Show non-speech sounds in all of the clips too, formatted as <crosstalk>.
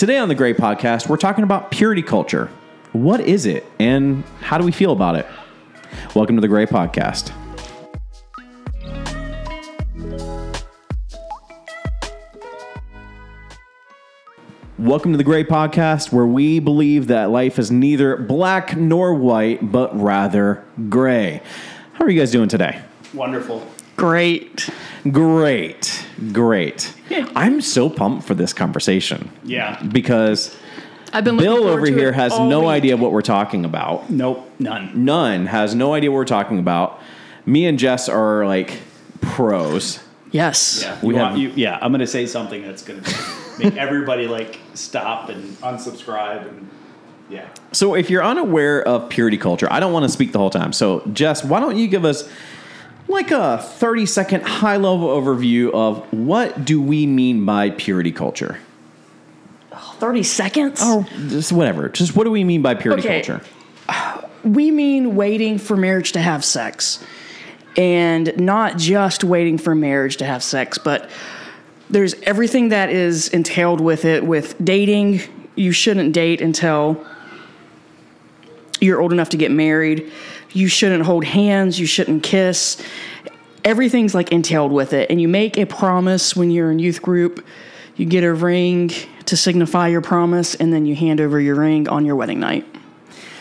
Today on the Gray Podcast, we're talking about purity culture. What is it, and how do we feel about it? Welcome to the Gray Podcast. Welcome to the Gray Podcast, where we believe that life is neither black nor white, but rather gray. How are you guys doing today? Wonderful. Great. Great. Great. <laughs> I'm so pumped for this conversation Yeah. because I've been looking Bill over here has no week. idea what we're talking about. Nope. None. None has no idea what we're talking about. Me and Jess are like pros. Yes. Yeah. We You have- want- you- yeah. I'm gonna say something that's gonna make everybody like stop and unsubscribe and yeah. So if you're unaware of purity culture, I don't want to speak the whole time. So Jess, why don't you give us like a 30 second high level overview of what do we mean by purity culture? 30 seconds? Oh, just whatever. Just what do we mean by purity Okay. culture? We mean waiting for marriage to have sex. And not just waiting for marriage to have sex, but there's everything that is entailed with it with dating. You shouldn't date until you're old enough to get married. You shouldn't hold hands, you shouldn't kiss. Everything's like entailed with it. And you make a promise when you're in youth group. You get a ring to signify your promise, and then you hand over your ring on your wedding night.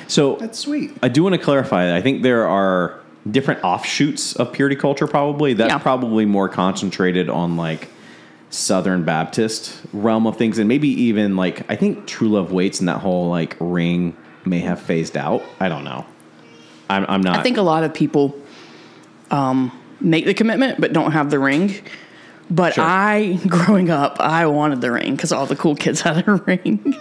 So That's sweet. I do want to clarify that. I think there are different offshoots of purity culture, probably. That's Yeah. probably more concentrated on like Southern Baptist realm of things. And maybe even like, I think True Love Waits and that whole like ring may have phased out. I don't know. I'm, I'm not. I think a lot of people um, make the commitment but don't have the ring. But Sure. I, <laughs> growing up, I wanted the ring because all the cool kids <laughs> had a ring.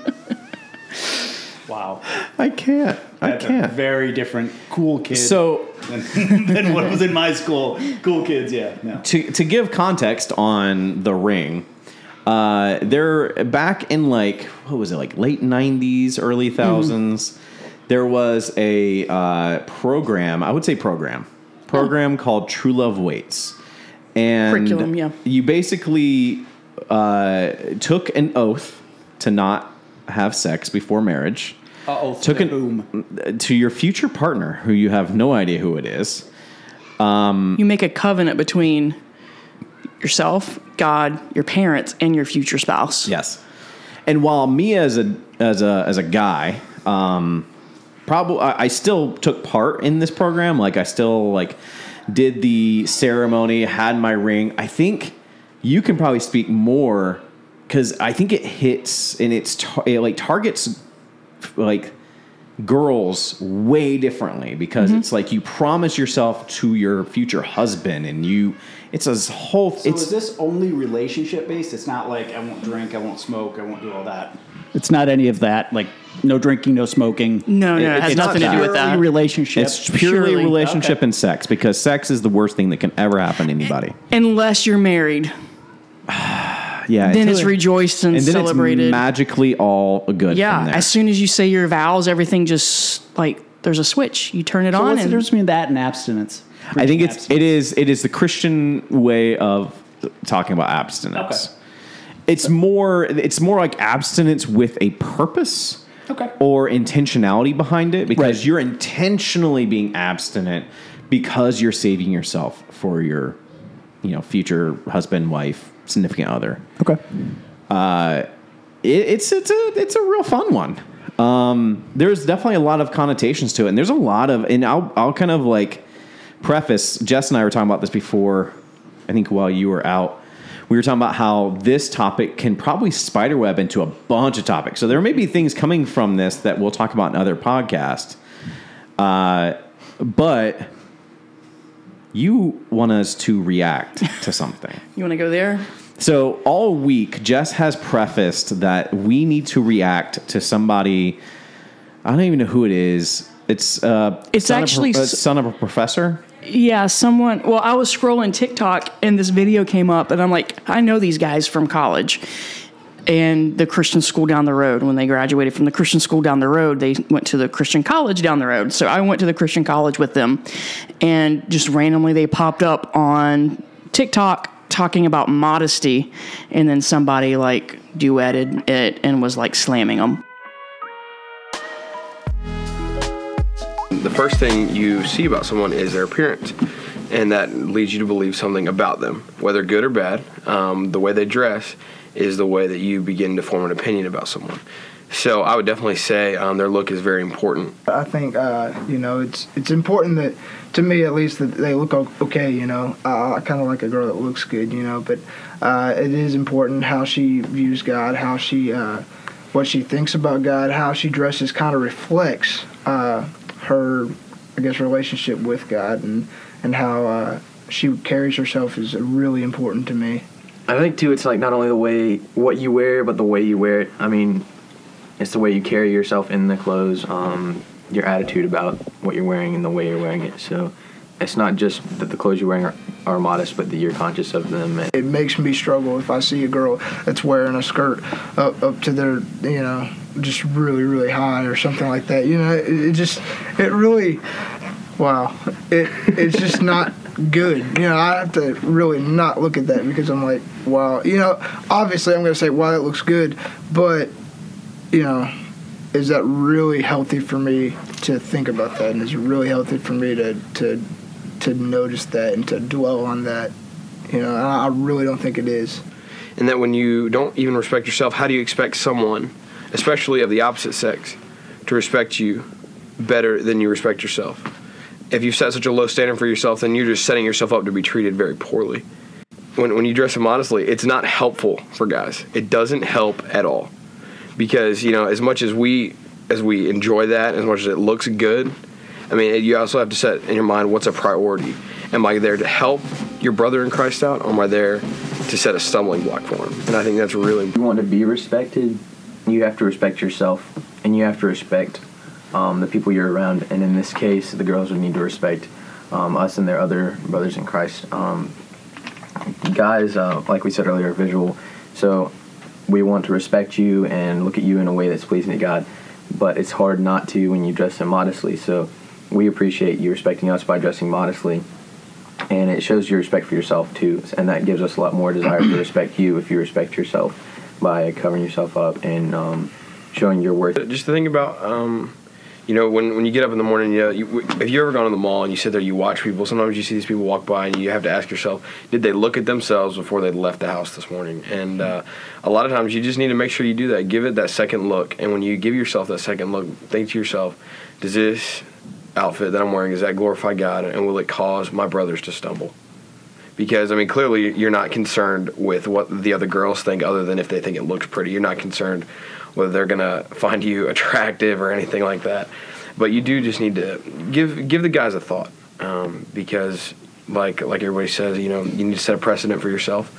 Wow. I can't. I That's can't. very different cool kids. So than, <laughs> than what was in my school. Cool kids. Yeah. No. to to give context on the ring, uh, they're back in like what was it like late '90s, early 1000s. There was a uh, program. I would say program program called True Love Waits, and Curriculum, yeah. you basically uh, took an oath to not have sex before marriage Uh-oh. Took an- boom. to your future partner, who you have no idea who it is. you make a covenant between yourself, God, your parents, and your future spouse. Yes. And while me as a as a as a guy, um, probably I, still took part in this program. Like I still like did the ceremony, had my ring. I think you can probably speak more because I think it hits and it's tar- it like targets like girls way differently because Mm-hmm. it's like you promise yourself to your future husband and you it's a whole So it's is this only relationship based? It's not like I won't drink, I won't smoke, I won't do all that. It's not any of that. Like no drinking, no smoking. No, no, it, It- has it's not nothing to do with that. Relationship. It's purely Purely. relationship Okay. and sex because sex is the worst thing that can ever happen to anybody. Unless you're married, <sighs> Yeah, then until it's it- rejoiced and, and then celebrated. it's magically all a good. yeah, from there. as soon as you say your vows, everything just like there's a switch. You turn it So on, what's the and difference between that and abstinence? I think it's Abstinence. it is it is the Christian way of talking about abstinence. Okay. It's more it's more like abstinence with a purpose. Okay. Or intentionality behind it because Right. you're intentionally being abstinent because you're saving yourself for your you know future husband, wife, significant other. Okay. Uh, it, it's it's a it's a real fun one. Um, there's definitely a lot of connotations to it, and there's a lot of, and I'll I'll kind of like preface. Jess and I were talking about this before. I think while you were out, we were talking about how this topic can probably spiderweb into a bunch of topics. So there may be things coming from this that we'll talk about in other podcasts. Uh, but you want us to react to something. <laughs> you want to go there. So all week, Jess has prefaced that we need to react to somebody. I don't even know who it is. It's uh, It's actually a, uh, s- son of a professor. Yeah, someone. Well, I was scrolling TikTok and this video came up, and I'm like, I know these guys from college and the Christian school down the road. When they graduated from the Christian school down the road, they went to the Christian college down the road. So I went to the Christian college with them, and just randomly they popped up on TikTok talking about modesty, and then somebody like duetted it and was like slamming them. The first thing you see about someone is their appearance, and that leads you to believe something about them, whether good or bad. Um, the way they dress is the way that you begin to form an opinion about someone. So I would definitely say um, their look is very important. I think uh, you know it's it's important that to me at least that they look okay. You know, uh, I kind of like a girl that looks good. You know, but uh, it is important how she views God, how she uh, what she thinks about God, how she dresses kind of reflects uh, her I guess relationship with God and and how uh, she carries herself is really important to me. I think too, it's like not only the way what you wear, but the way you wear it. I mean, it's the way you carry yourself in the clothes, um, your attitude about what you're wearing and the way you're wearing it. So it's not just that the clothes you're wearing are, are modest, but that you're conscious of them. It makes me struggle if I see a girl that's wearing a skirt up, up to their, you know, just really, really high or something like that. You know, it, it just, it really, wow, it it's just not good. You know, I have to really not look at that because I'm like, wow. You know, obviously I'm to say, wow, that looks good, but, you know, is that really healthy for me to think about that? And is it really healthy for me to, to, to notice that and to dwell on that? You know, I I really don't think it is. And that when you don't even respect yourself, how do you expect someone, especially of the opposite sex, to respect you better than you respect yourself? If you've set such a low standard for yourself, then you're just setting yourself up to be treated very poorly. When, when you dress immodestly, it's not helpful for guys. It doesn't help at all. Because, you know, as much as we as we enjoy that, as much as it looks good, I mean, you also have to set in your mind what's a priority. Am I there to help your brother in Christ out, or am I there to set a stumbling block for him? And I think that's really you want to be respected, you have to respect yourself, and you have to respect um, the people you're around. And in this case, the girls would need to respect um, us and their other brothers in Christ. Um, guys, uh, like we said earlier, visual. So we want to respect you and look at you in a way that's pleasing to God. But it's hard not to when you dress immodestly. So we appreciate you respecting us by dressing modestly. And it shows your respect for yourself too. And that gives us a lot more desire to respect you if you respect yourself by covering yourself up and um, showing your worth. just to think about. Um, you know, when, when you get up in the morning, you know, you, if you ever gone to the mall and you sit there, you watch people. Sometimes you see these people walk by, and you have to ask yourself, did they look at themselves before they left the house this morning? And uh, a lot of times, you just need to make sure you do that. Give it that second look, and when you give yourself that second look, think to yourself, does this outfit that I'm wearing does that glorify God, and will it cause my brothers to stumble? Because I mean, clearly, you're not concerned with what the other girls think, other than if they think it looks pretty. You're not concerned whether they're gonna find you <laughs> attractive or anything like that. But you do just need to give give the guys a thought, um, because like like everybody says, you know, you need to set a precedent for yourself,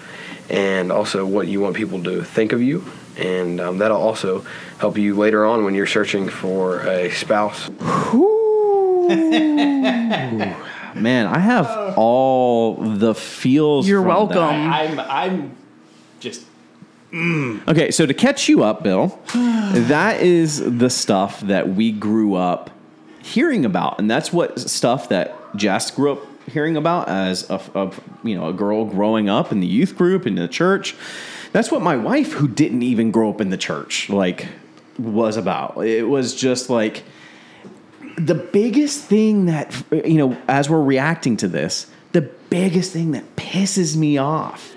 and also what you want people to think of you, and um, that'll also help you later on when you're searching for a spouse. <laughs> Man, I have all the feels. You're from that. welcome. I'm I'm just Mm. Okay, so to catch you up, Bill, <sighs> that is the stuff that we grew up hearing about, and that's what stuff that Jess grew up hearing about as a, a you know a girl growing up in the youth group in the church. That's what my wife, who didn't even grow up in the church, like was about. It was just like the biggest thing that you know as we're reacting to this the biggest thing that pisses me off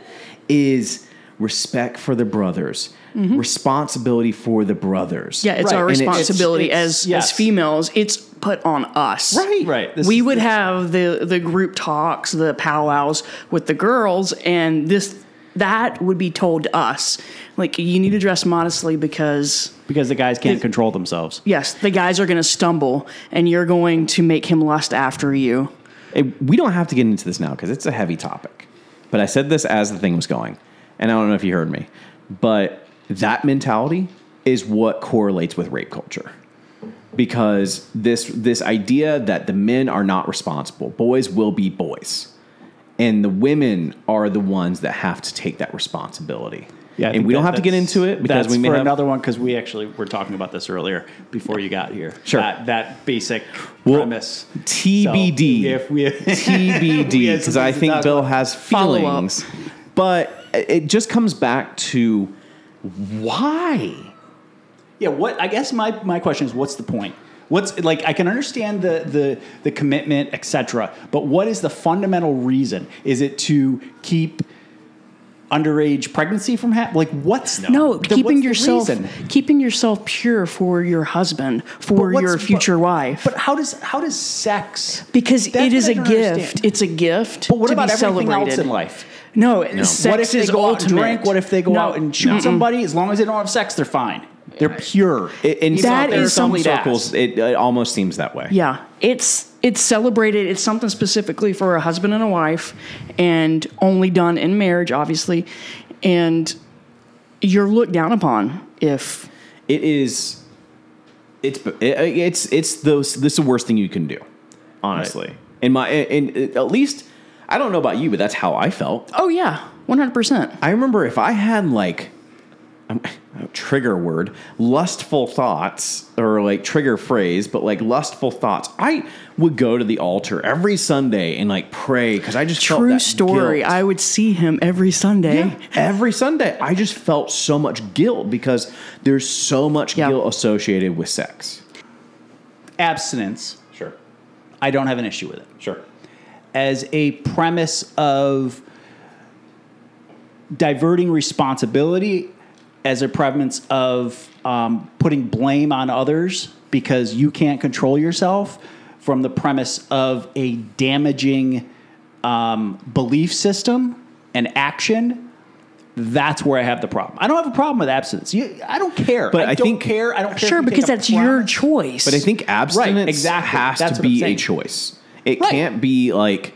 is respect for the brothers responsibility for the brothers Mm-hmm. Yeah, it's Right. our And it's- responsibility it's- as yes. as females. It's put on us. right right. This we is would have the the group talks, the powwows with the girls, and this that would be told to us. Like you need to dress modestly because because the guys can't It- control themselves. yes, the guys are going to stumble, and you're going to make him lust after you. Hey, we don't have to get into this now because it's a heavy topic. But I said this as the thing was going, and I don't know if you heard me, but that mentality is what correlates with rape culture. Because this this idea that the men are not responsible, boys will be boys, and the women are the ones that have to take that responsibility. Yeah, I and we don't have to get into it because we may for have another one because we actually were talking about this earlier before you got here. Sure. that, that basic Well, premise. TBD. So if we <laughs> TBD because I think Bill has Follow up. feelings but it just comes back to why. Yeah, what I guess my, my question is what's the point? What's like I can understand the the the commitment, etc. But what is the fundamental reason? Is it to keep underage pregnancy from happening? Like what's No, the- keeping what's yourself reason? keeping yourself pure for your husband, for your future but- wife. But how does how does sex because it is what a I don't gift. understand. It's a gift. But what to about be everything celebrated. else in life? No, what sex if they is go out and drink? What if they go No, out and shoot somebody? As long as they don't have sex, they're fine. They're pure. I- In Even some, if in is some circles, it, it almost seems that way. Yeah, it's it's celebrated. It's something specifically for a husband and a wife, and only done in marriage, obviously. And you're looked down upon if It is. It's it, it's it's those. This is the worst thing you can do, honestly. In my in, in at least, I don't know about you, but that's how I felt. oh yeah, one hundred percent. I remember if I had like um, a trigger word, lustful thoughts, or like trigger phrase, but like lustful thoughts, I would go to the altar every Sunday and like pray because I just felt True that story. guilt. I would see him every Sunday. Yeah, every Sunday, I just felt so much guilt because there's so much Yeah. guilt associated with sex. abstinence. Sure, I don't have an issue with it. sure. As a premise of diverting responsibility as a premise of um, putting blame on others because you can't control yourself from the premise of a damaging um, belief system and action that's where I have the problem. I don't have a problem with abstinence. You, I don't care. But I, I don't think- care. I don't care. Sure, because take a that's your choice. But I think abstinence exactly. has That's to be a choice. It Right. can't be like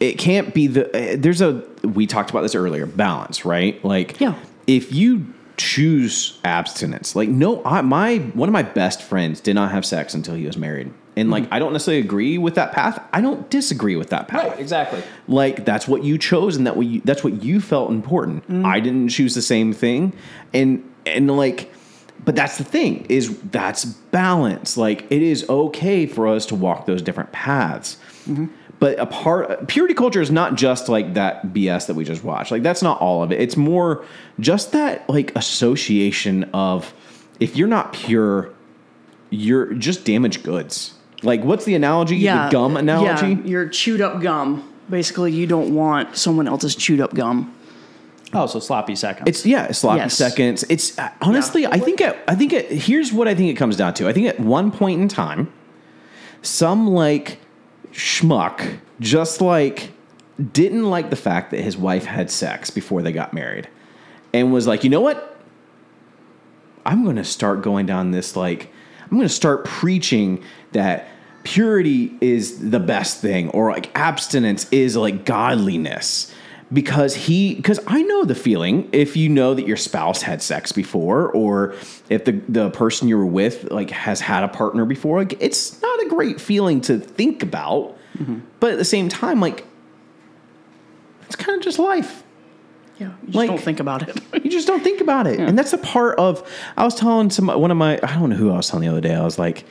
it can't be the uh, there's a we talked about this earlier balance right like Yeah. if you choose abstinence like no I, my one of my best friends did not have sex until he was married and like i don't necessarily agree with that path i don't disagree with that path Mm-hmm. Right, exactly. like that's what you chose and that what you, that's what you felt important Mm-hmm. i didn't choose the same thing and and like but that's the thing is that's balance. Like it is okay for us to walk those different paths. Mm-hmm. but a part purity culture is not just like that bs that we just watched. Like that's not all of it. It's more just that like association of if you're not pure you're just damaged goods. Like what's the analogy? Yeah, the gum analogy? Yeah, your chewed up gum. Basically, you don't want someone else's chewed up gum. Oh, so sloppy seconds. It's yeah, sloppy Yes. seconds. It's uh, honestly, I think at, I think it, here's what I think it comes down to. I think at one point in time, some like schmuck just like didn't like the fact that his wife had sex before they got married, and was like, you know what? I'm going to start going down this like I'm going to start preaching that purity is the best thing or like abstinence is like godliness because he because I know the feeling if you know that your spouse had sex before or if the the person you were with like has had a partner before like it's not a great feeling to think about mm-hmm. but at the same time like it's kind of just life Yeah, you just Like- don't think about it. <laughs> you just don't think about it. And that's a part of I was telling some one of my I don't know who I was telling the other day. I was like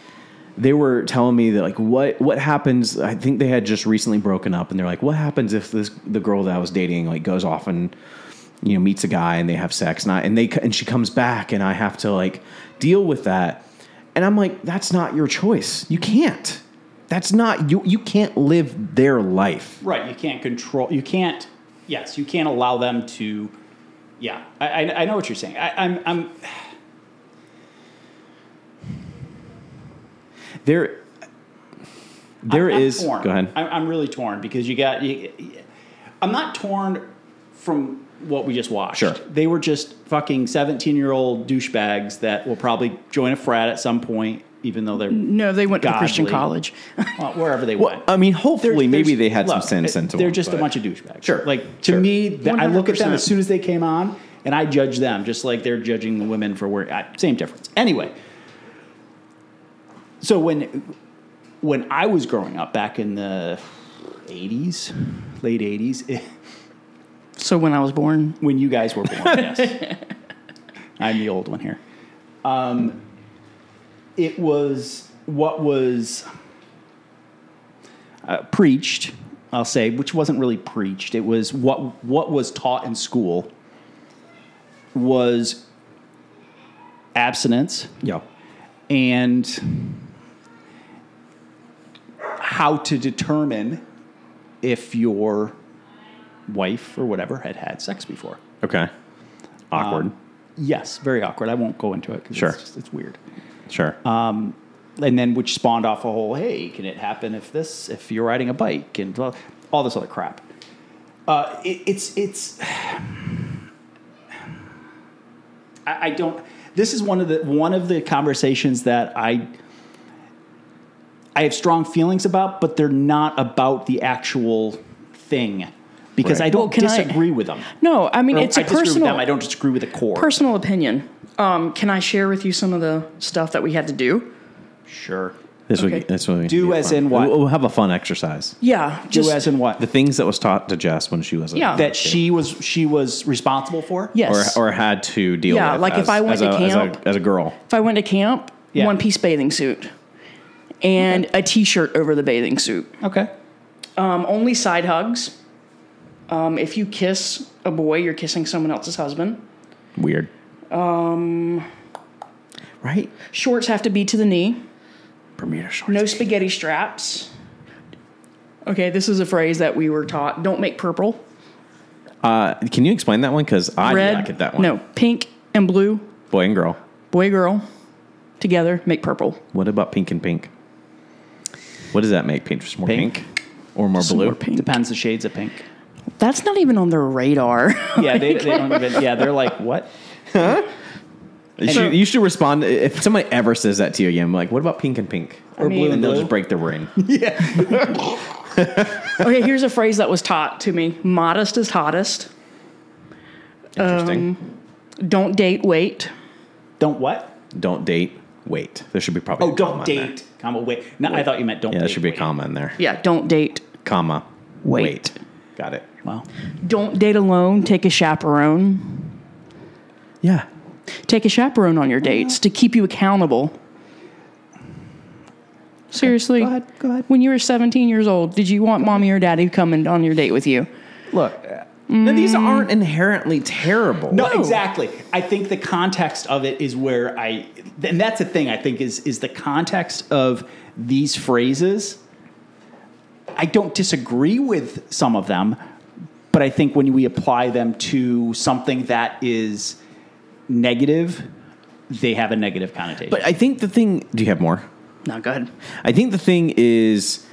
they were telling me that like what what happens I think they had just recently broken up and they're like what happens if this the girl that I was dating like goes off and you know meets a guy and they have sex and I, and they and she comes back and I have to like deal with that. And I'm like that's not your choice. You can't. That's not you you can't live their life. Right. You can't control. You can't. Yes, you can't allow them to. Yeah, I, I, I know what you're saying. I, I'm, I'm. There there I'm, I'm is- torn. go ahead. I'm, I'm really torn because you got. You, I'm not torn from what we just watched. Sure. They were just fucking 17 year old douchebags that will probably join a frat at some point, even though they're No, they went to Christian college. well, wherever they Well, went. I mean, There- hopefully, maybe there's- they had some look, sense it- into They're them, just a bunch of douchebags. Sure, Like to sure. me, th- I look at them as soon as they came on, and I judge them just like they're judging the women for where. I, same difference. Anyway, so when when I was growing up back in the '80s, late '80s, So when I was born, when you guys were born, yes, <laughs> I'm the old one here. Um, it was what was uh, preached I'll say, which wasn't really preached. It was what what was taught in school was abstinence Yeah. and how to determine if your wife or whatever had had sex before. Okay. Awkward. Yes, very awkward. I won't go into it because Sure. it's, just- it's weird. sure. and then which spawned off a whole hey can it happen if this if you're riding a bike and blah- all this other crap uh, it, it's it's <sighs> I, I don't this is one of the one of the conversations that i i have strong feelings about but they're not about the actual thing because Right. i don't Well, can I- disagree with them No, I mean Or it's a I disagree with personal them i don't disagree with the core personal opinion. Um, can I share with you some of the stuff that we had to do? sure this okay. would this would Do as fun. in what? We'll, we'll have a fun exercise. Yeah, just do as in what The things that was taught to Jess when she was a Yeah. that she was she was responsible for yes. or or had to deal Yeah, with. like if I went to a, as a- camp- as a girl. if I went to camp, Yeah. one piece bathing suit and a t-shirt over the bathing suit. okay Um, only side hugs. Um, if you kiss a boy, you're kissing someone else's husband. Weird. Um. Right. Shorts have to be to the knee. Bermuda shorts. No spaghetti straps. Okay, this is a phrase that we were taught. Don't make purple. Uh, can you explain that one? Because I Red, did not get that one. No, pink and blue. Boy and girl. Boy, girl. Together make purple. What about pink and pink? What does that make? Pink, just more pink, Pink. or more Some blue? more pink. depends the shades of pink That's not even on their radar. <laughs> yeah they, they don't even yeah they're like what You should, you should respond if somebody ever says that to you again. Like, what about pink and pink? Or mean- blue and and they'll blue? just break the ring. <laughs> Yeah. Okay, here's a phrase that was taught to me modest is hottest. Interesting. Um, don't date, wait. don't what don't date. Wait. There should be probably. oh a don't comma in there. date comma wait no i thought you meant don't date. Yeah, there should be a comma in there. Yeah, don't date. Comma. Wait. Got it. well Don't date alone, take a chaperone. Yeah. Take a chaperone on your dates to keep you accountable. Seriously, Go ahead, go ahead. when you were 17 years old, did you want mommy or daddy coming on your date with you? look Now, these mm. aren't inherently terrible. no, No. exactly i think the context of it is where i and that's the thing i think is is the context of these phrases i don't disagree with some of them but i think when we apply them to something that is negative they have a negative connotation But I think the thing. Do you have more? No, go ahead. I think the thing is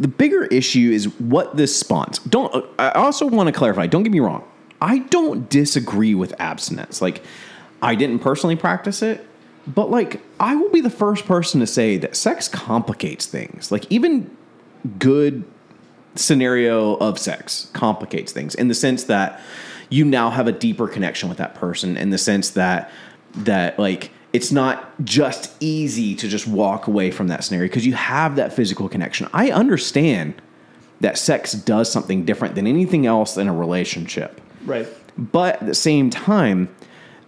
the bigger issue is what this spawns. Don't I also want to clarify, don't get me wrong. I don't disagree with abstinence. Like I didn't personally practice it, but like I will be the first person to say that sex complicates things. Like even good scenario of sex complicates things in the sense that you now have a deeper connection with that person in the sense that that like it's not just easy to just walk away from that scenario because you have that physical connection. I understand that sex does something different than anything else in a relationship. right But at the same time,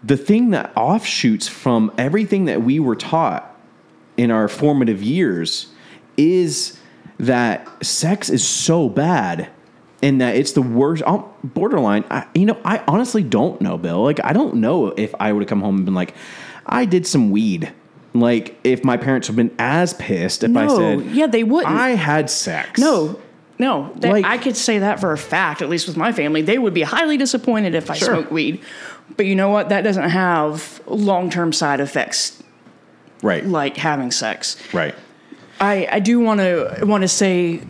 the thing that offshoots from everything that we were taught in our formative years is that sex is so bad and that it's the worst oh, borderline I, you know i honestly don't know bill like i don't know if i would have come home and been like i did some weed like if my parents have been as pissed if i said yeah, they wouldn't. i had sex No, no. That, Like- I could say that for a fact, at least with my family. They would be highly disappointed if I Sure. smoked weed. But you know what? That doesn't have long term side effects right like having sex. right I, I do want to want to say,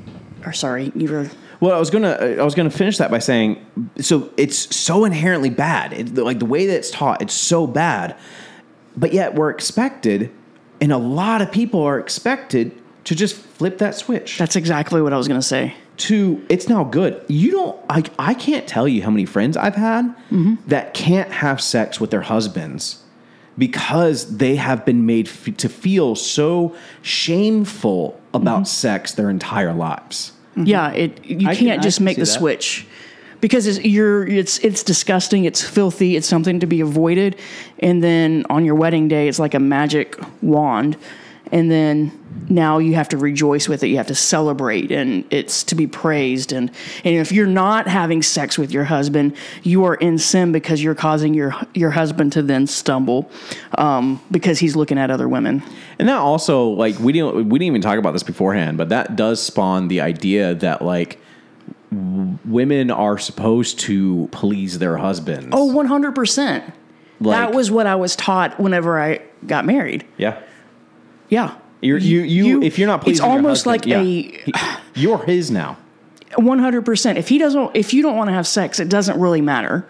or sorry, you were. Well, I was gonna I was gonna finish that by saying, so it's so inherently bad. It, like the way that it's taught, it's so bad, but yet we're expected, and a lot of people are expected to just flip that switch That's exactly what I was going to say. to it's now good. You don't. I I can't tell you how many friends I've had mm-hmm. that can't have sex with their husbands because they have been made f- to feel so shameful about mm-hmm. sex their entire lives. Mm-hmm. Yeah, it you I can't can- just make the that. switch because it's, you're it's it's disgusting. It's filthy. It's something to be avoided. And then on your wedding day, it's like a magic wand, and then now you have to rejoice with it you have to celebrate and it's to be praised and and if you're not having sex with your husband you are in sin because you're causing your your husband to then stumble um, because he's looking at other women And that also like we didn't we didn't even talk about this beforehand, but that does spawn the idea that like women are supposed to please their husbands. oh 100% Like- that was what i was taught whenever i got married yeah. yeah You're, you, you, if you're not it's pleasing your almost husband, like yeah. He- you're his now. 100% if he doesn't if you don't want to have sex it doesn't really matter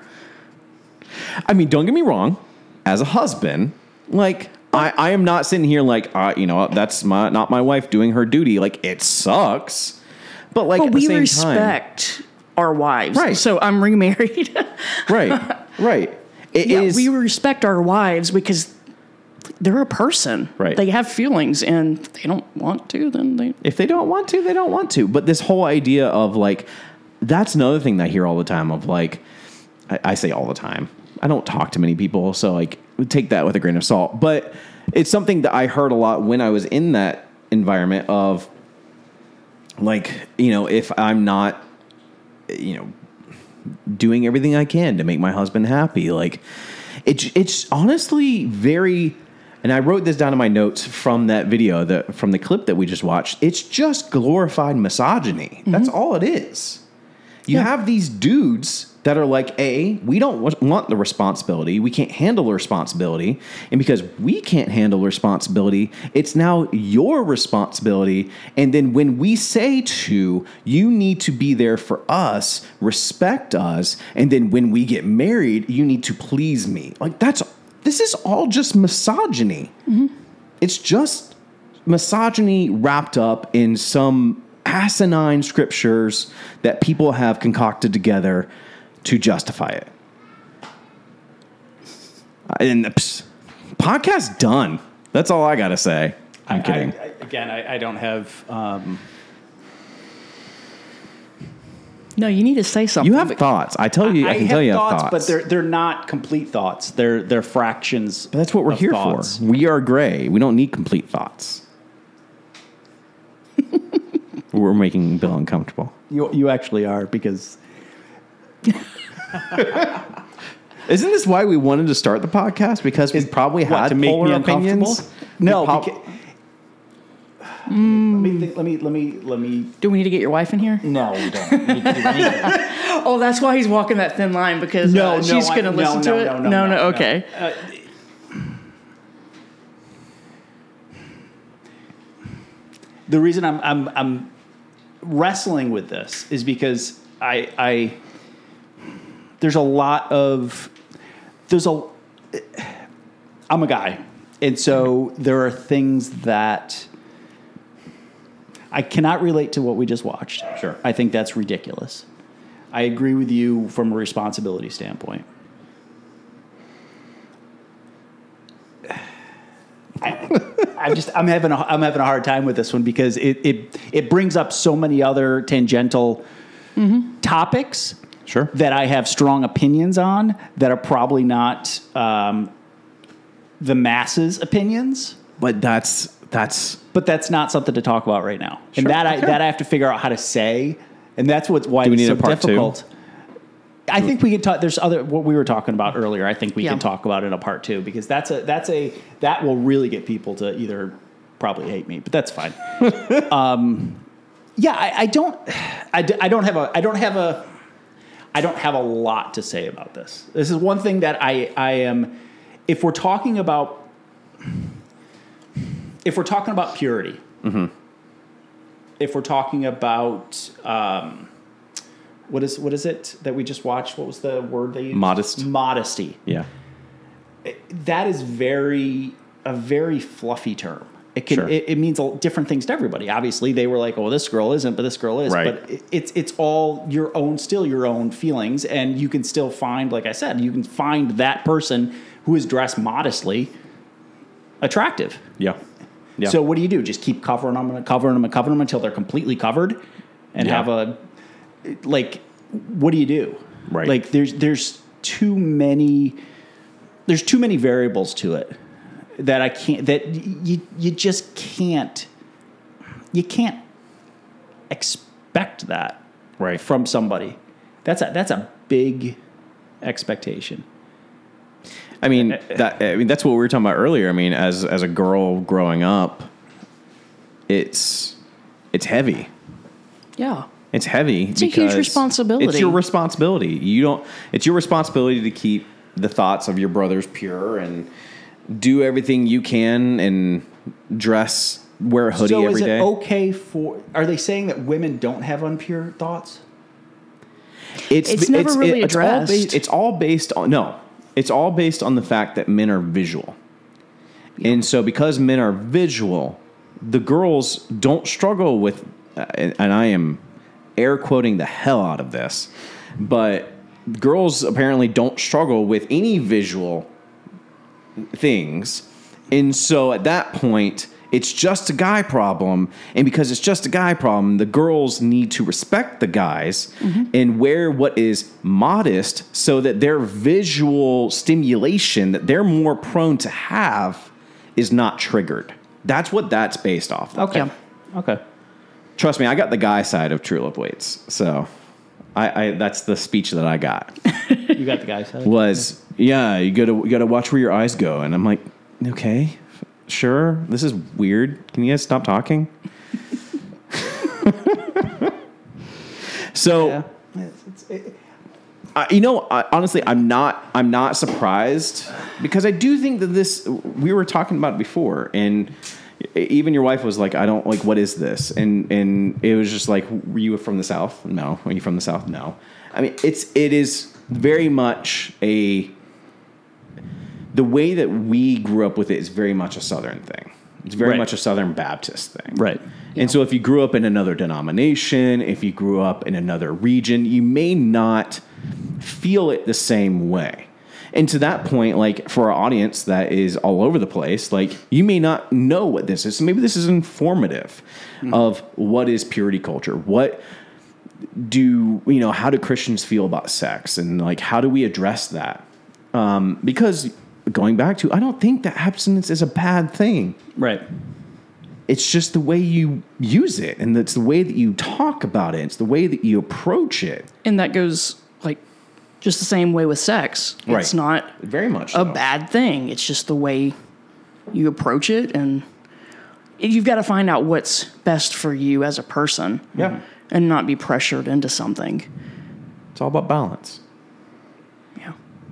I mean, don't get me wrong. As a husband, like I, I am not sitting here like, uh, you know, that's my not my wife doing her duty. Like it sucks, but like but at the we respect our wives Right. so i'm remarried <laughs> right, right. It yeah, is- we respect our wives because they're a person. Right. They have feelings, and if they don't want to, then they. if they don't want to, they don't want to. But this whole idea of like, that's another thing that I hear all the time. Of like, I, I say all the time. I don't talk to many people, so like, take that with a grain of salt. But it's something that I heard a lot when I was in that environment of like, you know, if I'm not, you know, doing everything I can to make my husband happy. Like it's it's honestly very and I wrote this down in my notes from that video that from the clip that we just watched. It's just glorified misogyny. That's mm-hmm. all it is. You have these dudes that are like, A, we don't want the responsibility. We can't handle the responsibility. And because we can't handle responsibility, it's now your responsibility. And then when we say to, you need to be there for us, respect us. And then when we get married, you need to please me. Like, that's, this is all just misogyny. Mm-hmm. It's just misogyny wrapped up in some asinine scriptures that people have concocted together to justify it. And pss, podcast done. That's all I got to say. I'm kidding. I, I, again, I, I don't have. Um, No, you need to say something. you have thoughts. I tell you, I, can tell you have thoughts. but they're they're not complete thoughts. They're they're fractions. But that's what we're of here thoughts. for. We are gray. We don't need complete thoughts. <laughs> we're making Bill uncomfortable. You you actually are because <laughs> Isn't this why we wanted to start the podcast? Because we probably what, had to make polar me uncomfortable. opinions. No, We prob- beca- let me think, let me let me let me. Do we need to get your wife in here? No, we don't need to do. <laughs> Oh, that's why he's walking that thin line because No, uh, no, she's going to no, listen no, to it. no, no, no, no. okay. the reason I'm I'm I'm wrestling with this is because I I there's a lot of there's a I'm a guy, and so there are things that I cannot relate to what we just watched. Sure. I think that's ridiculous. I agree with you from a responsibility standpoint. I'm just I'm having a, I'm having a hard time with this one because it it it brings up so many other tangential mm-hmm. topics Sure. that I have strong opinions on that are probably not um, the masses' opinions. But that's that's But that's not something to talk about right now, and Sure, that I okay. that I have to figure out how to say, and that's what's why we it's need so a part two? difficult. I think we can talk. There's other what we were talking about earlier. I think we Yeah. can talk about in a part two because that's a that's a that will really get people to either probably hate me, but that's fine. <laughs> um, yeah, I, I don't, I, I don't have a, I don't have a, I don't have a lot to say about this. This is one thing that I I am, if we're talking about, if we're talking about purity, if we're talking about. Um, what is what is it that we just watched? What was the word they used? Modest. Modesty. yeah. That is very a very fluffy term. It can Sure. it, it means different things to everybody. Obviously, they were like, "Oh, this girl isn't," but this girl is. Right. But it, it's it's all your own, still your own feelings, and you can still find, like I said, you can find that person who is dressed modestly attractive. Yeah. Yeah. So what do you do? Just keep covering them and covering them and covering them until they're completely covered, and Yeah. have a like. What do you do? Right. Like there's there's too many there's too many variables to it that I can't that you you just can't you can't expect that Right. from somebody. That's a that's a big expectation. I mean, eh, eh. that, I mean, that's what we were talking about earlier. I mean, as as a girl growing up, it's it's heavy. Yeah. It's heavy. It's a huge responsibility. It's your responsibility. You don't. It's your responsibility to keep the thoughts of your brothers pure and do everything you can and dress, wear a hoodie so every is day. it okay for are they saying that women don't have impure thoughts? It's it's never really it's all addressed. based, it's all based on no. It's all based on the fact that men are visual, and so because men are visual, the girls don't struggle with. Uh, and, and I am air quoting the hell out of this, but girls apparently don't struggle with any visual things. And so at that point, it's just a guy problem. And because it's just a guy problem, the girls need to respect the guys mm-hmm. and wear what is modest so that their visual stimulation that they're more prone to have is not triggered. That's what that's based off of. Okay. Yeah. Okay. Trust me, I got the guy side of True Love Waits. So I, I that's the speech that I got <laughs> You got the guy side. was yeah you gotta you gotta watch where your eyes go. And i'm like okay sure. This is weird. Can you guys stop talking? <laughs> So Yeah. It's- it's- it- I, you know I, honestly i'm not i'm not surprised because i do think that this we were talking about before and even your wife was like i don't like what is this? And and it was just like were you from the south? No. Are you from the south? No. I mean it's it is very much a the way that we grew up with it is very much a southern thing it's very Right. much a southern baptist thing Right. and so if you grew up in another denomination, if you grew up in another region, you may not feel it the same way. And to that point, like for our audience that is all over the place, like you may not know what this is. So maybe this is informative of what is purity culture. What do you know? How do Christians feel about sex, and like how do we address that? Um, because going back to, I don't think that abstinence is a bad thing Right. it's just the way you use it and it's the way that you talk about it it's the way that you approach it And that goes like just the same way with sex. Right. It's not very much a so. bad thing. It's just the way you approach it and you've got to find out what's best for you as a person. Yeah. And not be pressured into something. it's all about balance Yeah.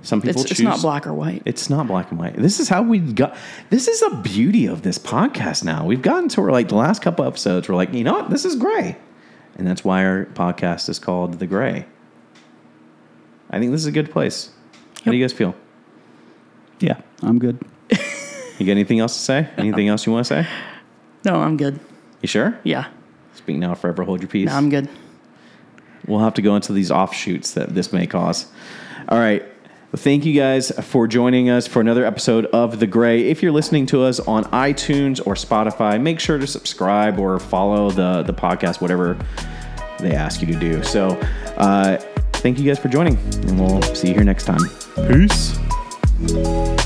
Some people It's, choose it's not black or white. it's not black and white this is how we got this is the beauty of this podcast now we've gotten to where like the last couple episodes we're like you know what this is gray and that's why our podcast is called the gray i think this is a good place how do you guys feel Yeah. I'm good. <laughs> you got anything else to say anything else you want to say No, I'm good. you sure Yeah. speak now forever hold your peace No, I'm good. We'll have to go into these offshoots that this may cause. All right. Thank you guys for joining us for another episode of The Gray. If you're listening to us on iTunes or Spotify, make sure to subscribe or follow the, the podcast, whatever they ask you to do. So, uh, thank you guys for joining, and we'll see you here next time. Peace.